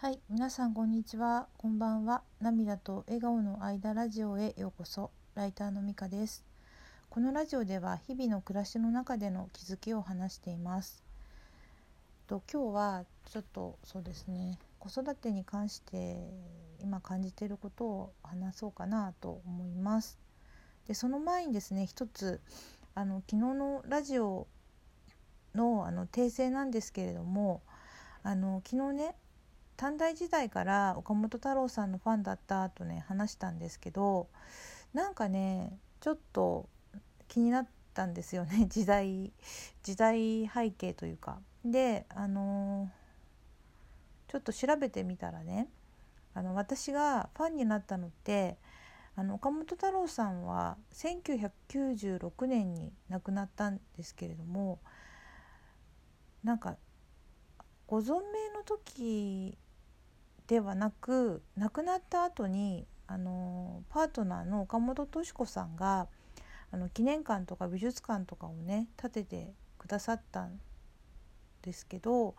はい、皆さんこんにちは。こんばんは。涙と笑顔の間ラジオへようこそ。ライターのみかです。このラジオでは日々の暮らしの中での気づきを話しています。と今日はちょっとそうですね。子育てに関して今感じていることを話そうかなと思います。でその前にですね、一つあの昨日のラジオのあの訂正なんですけれども、あの昨日ね短大時代から岡本太郎さんのファンだったとね話したんですけどなんかねちょっと気になったんですよね 時代時代背景というか。であのちょっと調べてみたらねあの私がファンになったのってあの岡本太郎さんは1996年に亡くなったんですけれどもなんかご存命の時ではなく亡くなった後にあのパートナーの岡本敏子さんがあの記念館とか美術館とかをね建ててくださったんですけど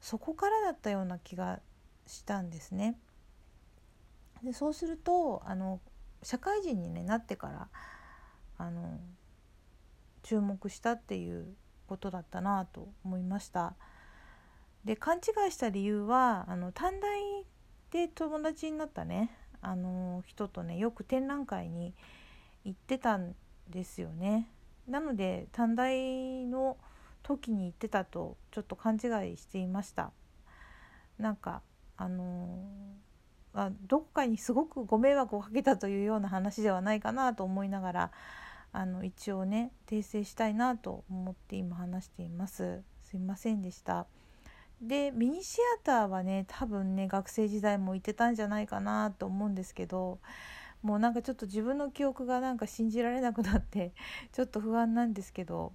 そこからだったような気がしたんですね。でそうするとあの社会人に、ね、なってからあの注目したっていうことだったなと思いました。で勘違いした理由はあの短大で友達になったねあの人とねよく展覧会に行ってたんですよね。なので短大の時に行ってたとちょっと勘違いしていました。なんかあのあどこかにすごくご迷惑をかけたというような話ではないかなと思いながらあの一応ね訂正したいなと思って今話しています。すいませんでした。でミニシアターはね多分ね学生時代も行ってたんじゃないかなと思うんですけどもうなんかちょっと自分の記憶がなんか信じられなくなって ちょっと不安なんですけど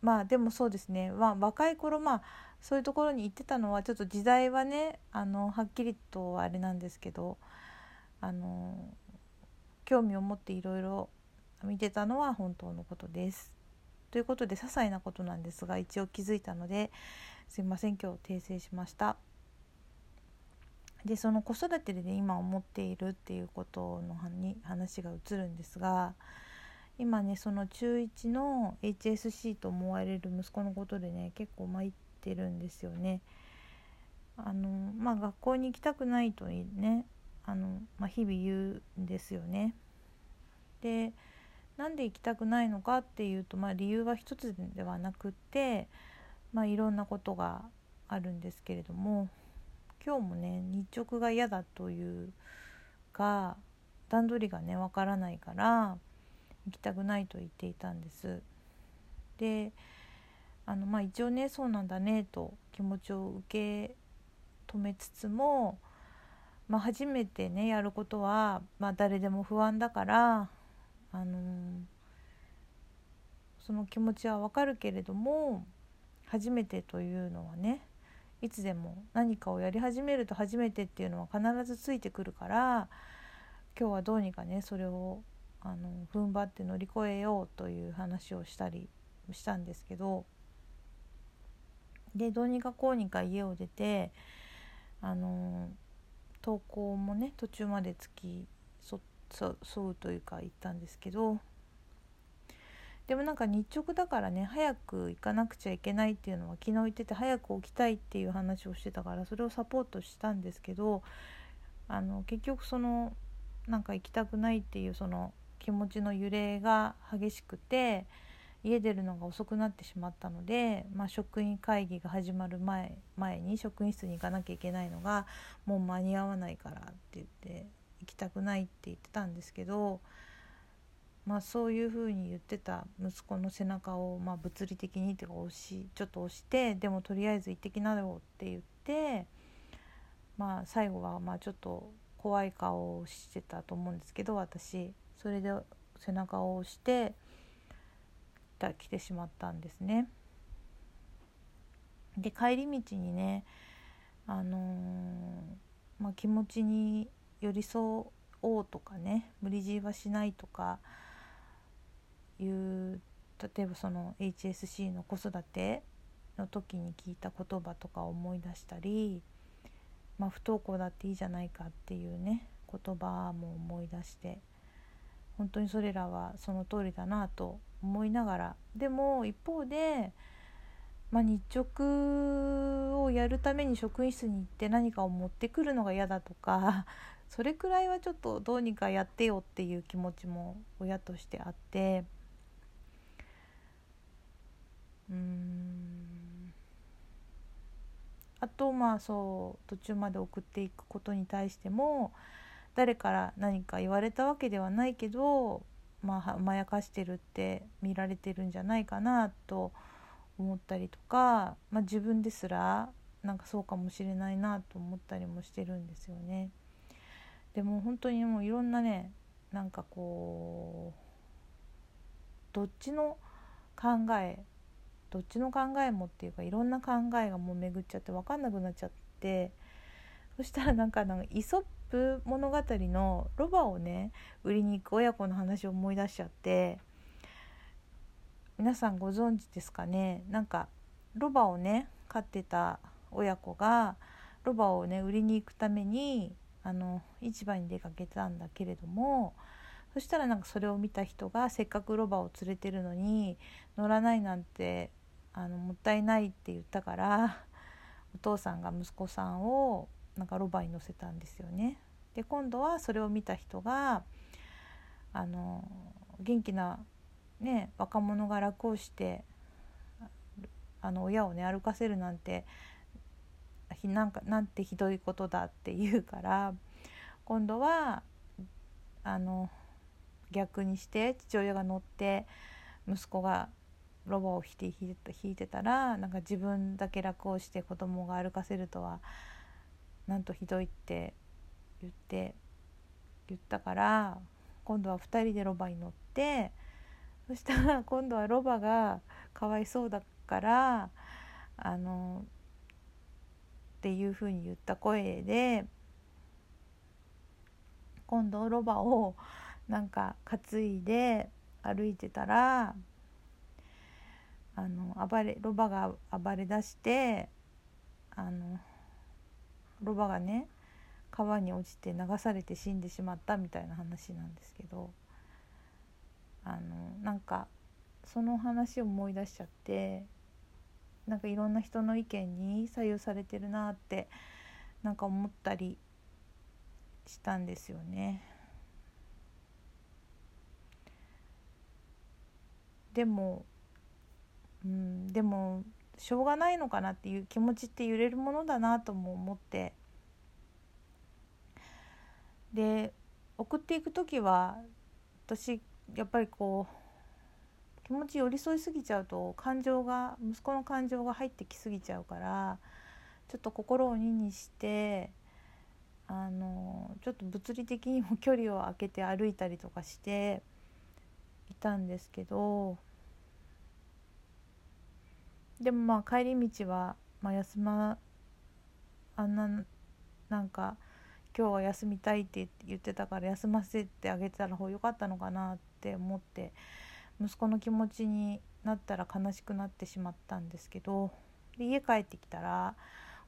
まあでもそうですね、まあ、若い頃まあそういうところに行ってたのはちょっと時代はねあのはっきりとあれなんですけどあの興味を持っていろいろ見てたのは本当のことです。ということで些細なことなんですが一応気づいたのですいません今日訂正しました。でその子育てでね今思っているっていうことのに話が移るんですが今ねその中1の HSC と思われる息子のことでね結構参ってるんですよね。あのまあ学校に行きたくないとねあの、まあ、日々言うんですよね。でなんで行きたくないのかっていうと、まあ、理由は一つではなくってまあ、いろんなことがあるんですけれども今日もね日直が嫌だというか段取りがねわからないから行きたくないと言っていたんです。であのまあ一応ねそうなんだねと気持ちを受け止めつつも、まあ、初めてねやることは、まあ、誰でも不安だからあのー、その気持ちはわかるけれども初めてというのはねいつでも何かをやり始めると初めてっていうのは必ずついてくるから今日はどうにかねそれをあの踏ん張って乗り越えようという話をしたりしたんですけどでどうにかこうにか家を出てあの登校もね途中まで付き添うというか行ったんですけどでもなんか日直だからね早く行かなくちゃいけないっていうのは昨日言ってて早く起きたいっていう話をしてたからそれをサポートしたんですけどあの結局そのなんか行きたくないっていうその気持ちの揺れが激しくて家出るのが遅くなってしまったので、まあ、職員会議が始まる前前に職員室に行かなきゃいけないのがもう間に合わないからって言って行きたくないって言ってたんですけど。まあ、そういうふうに言ってた息子の背中を、まあ、物理的にっていうか押しちょっと押してでもとりあえず行ってきなよって言って、まあ、最後はまあちょっと怖い顔をしてたと思うんですけど私それで背中を押して来てしまったんですね。で帰り道にね、あのー、まあ、気持ちに寄り添おうとかね無理強いはしないとかいう例えばその HSC の子育ての時に聞いた言葉とか思い出したりまあ、不登校だっていいじゃないかっていうね言葉も思い出して本当にそれらはその通りだなと思いながらでも一方で、まあ、日直をやるために職員室に行って何かを持ってくるのが嫌だとかそれくらいはちょっとどうにかやってよっていう気持ちも親としてあってうんあとまあそう途中まで送っていくことに対しても誰から何か言われたわけではないけどまあ甘やかしてるって見られてるんじゃないかなと思ったりとか、まあ、自分ですらなんかそうかもしれないなと思ったりもしてるんですよね。でも本当にもういろんなねなんかこうどっちの考えどっちの考えもっていうかいろんな考えがもう巡っちゃって分かんなくなっちゃってそしたらなんかなんかイソップ物語のロバをね売りに行く親子の話を思い出しちゃって皆さんご存知ですかね？なんかロバをね飼ってた親子がロバをね売りに行くためにあの市場に出かけたんだけれどもそしたらなんかそれを見た人がせっかくロバを連れてるのに乗らないなんてあのもったいないって言ったからお父さんが息子さんをなんかロバに乗せたんですよね。で今度はそれを見た人があの元気な、ね、若者が楽をしてあの親をね歩かせるなんてなんかなんてひどいことだって言うから今度はあの逆にして父親が乗って息子がロバを引いて引いてたらなんか自分だけ楽をして子供が歩かせるとはなんとひどいって言って言ったから今度は2人でロバに乗ってそしたら今度はロバがかわいそうだからあのっていうふうに言った声で今度ロバをなんか担いで歩いてたらあの暴れロバが暴れ出してあのロバがね川に落ちて流されて死んでしまったみたいな話なんですけどあのなんかその話を思い出しちゃってなんかいろんな人の意見に左右されてるなってなんか思ったりしたんですよね。でもうんでもしょうがないのかなっていう気持ちって揺れるものだなとも思って。で送っていく時は私やっぱりこう気持ち寄り添いすぎちゃうと感情が息子の感情が入ってきすぎちゃうからちょっと心を2にしてあのちょっと物理的にも距離を空けて歩いたりとかしていたんですけどでもまあ帰り道は、まあ、休まあんななんか今日は休みたいって言ってたから休ませてあげてたらよかったのかなって思って息子の気持ちになったら悲しくなってしまったんですけどで家帰ってきたら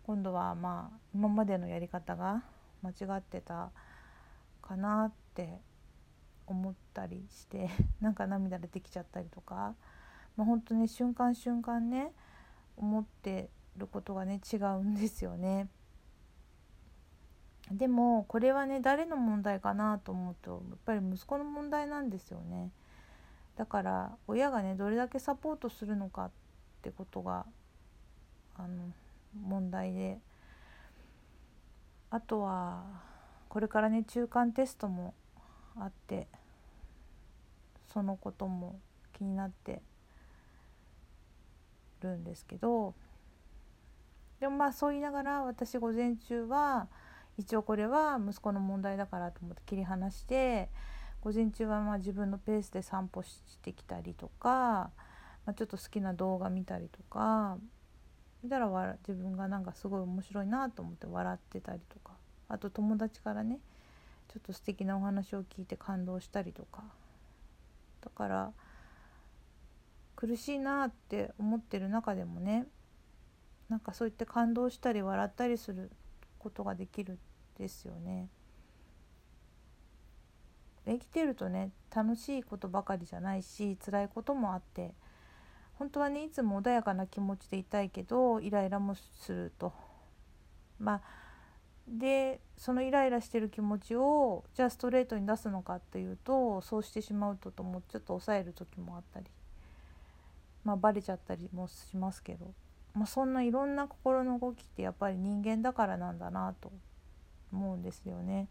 今度はまあ今までのやり方が間違ってたかなって思ったりして なんか涙出てきちゃったりとか、まあ、本当ね瞬間瞬間ね思ってることがね違うんですよね。でもこれはね誰の問題かなと思うとやっぱり息子の問題なんですよね。だから親がねどれだけサポートするのかってことがあの問題であとはこれからね中間テストもあってそのことも気になってるんですけどでもまあそう言いながら私午前中は一応これは息子の問題だからと思って切り離して午前中はまあ自分のペースで散歩してきたりとか、まあ、ちょっと好きな動画見たりとか見たら自分がなんかすごい面白いなと思って笑ってたりとかあと友達からねちょっと素敵なお話を聞いて感動したりとか。だから苦しいなって思ってる中でもねなんかそういって感動したり笑ったりすることができるですよね。生きてるとね楽しいことばかりじゃないし辛いこともあって本当はねいつも穏やかな気持ちでいたいけどイライラもすると。まあでそのイライラしてる気持ちをじゃあストレートに出すのかっていうとそうしてしまうとともちょっと抑える時もあったりまあバレちゃったりもしますけど、まあ、そんないろんな心の動きってやっぱり人間だからなんだなと思うんですよね。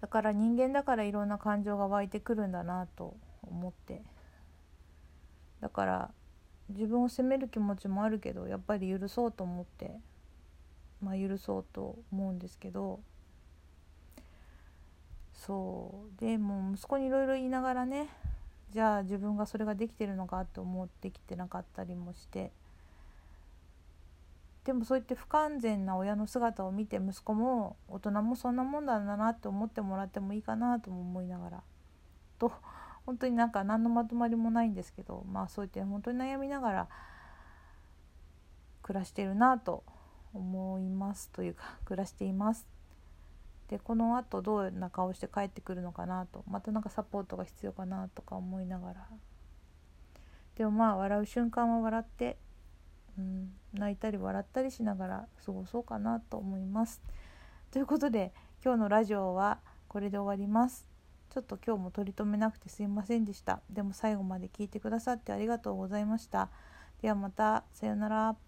だから人間だからいろんな感情が湧いてくるんだなと思って。だから自分を責める気持ちもあるけどやっぱり許そうと思ってまあ、許そうと思うんですけど。そう。でも息子にいろいろ言いながらねじゃあ自分がそれができてるのかと思ってきてなかったりもして。でもそう言って不完全な親の姿を見て息子も大人もそんなもんだなって思ってもらってもいいかなとも思いながら。と本当になんか何のまとまりもないんですけど。まあそう言って本当に悩みながら。暮らしてるなと思いますというか暮らしています。でこのあとどうな顔して帰ってくるのかなとまたなんかサポートが必要かなとか思いながらでもまあ笑う瞬間は笑って、うん、泣いたり笑ったりしながら過ごそうかなと思います。ということで今日のラジオはこれで終わります。ちょっと今日も取り留めなくてすいませんでした。でも最後まで聞いてくださってありがとうございました。ではまたさよなら。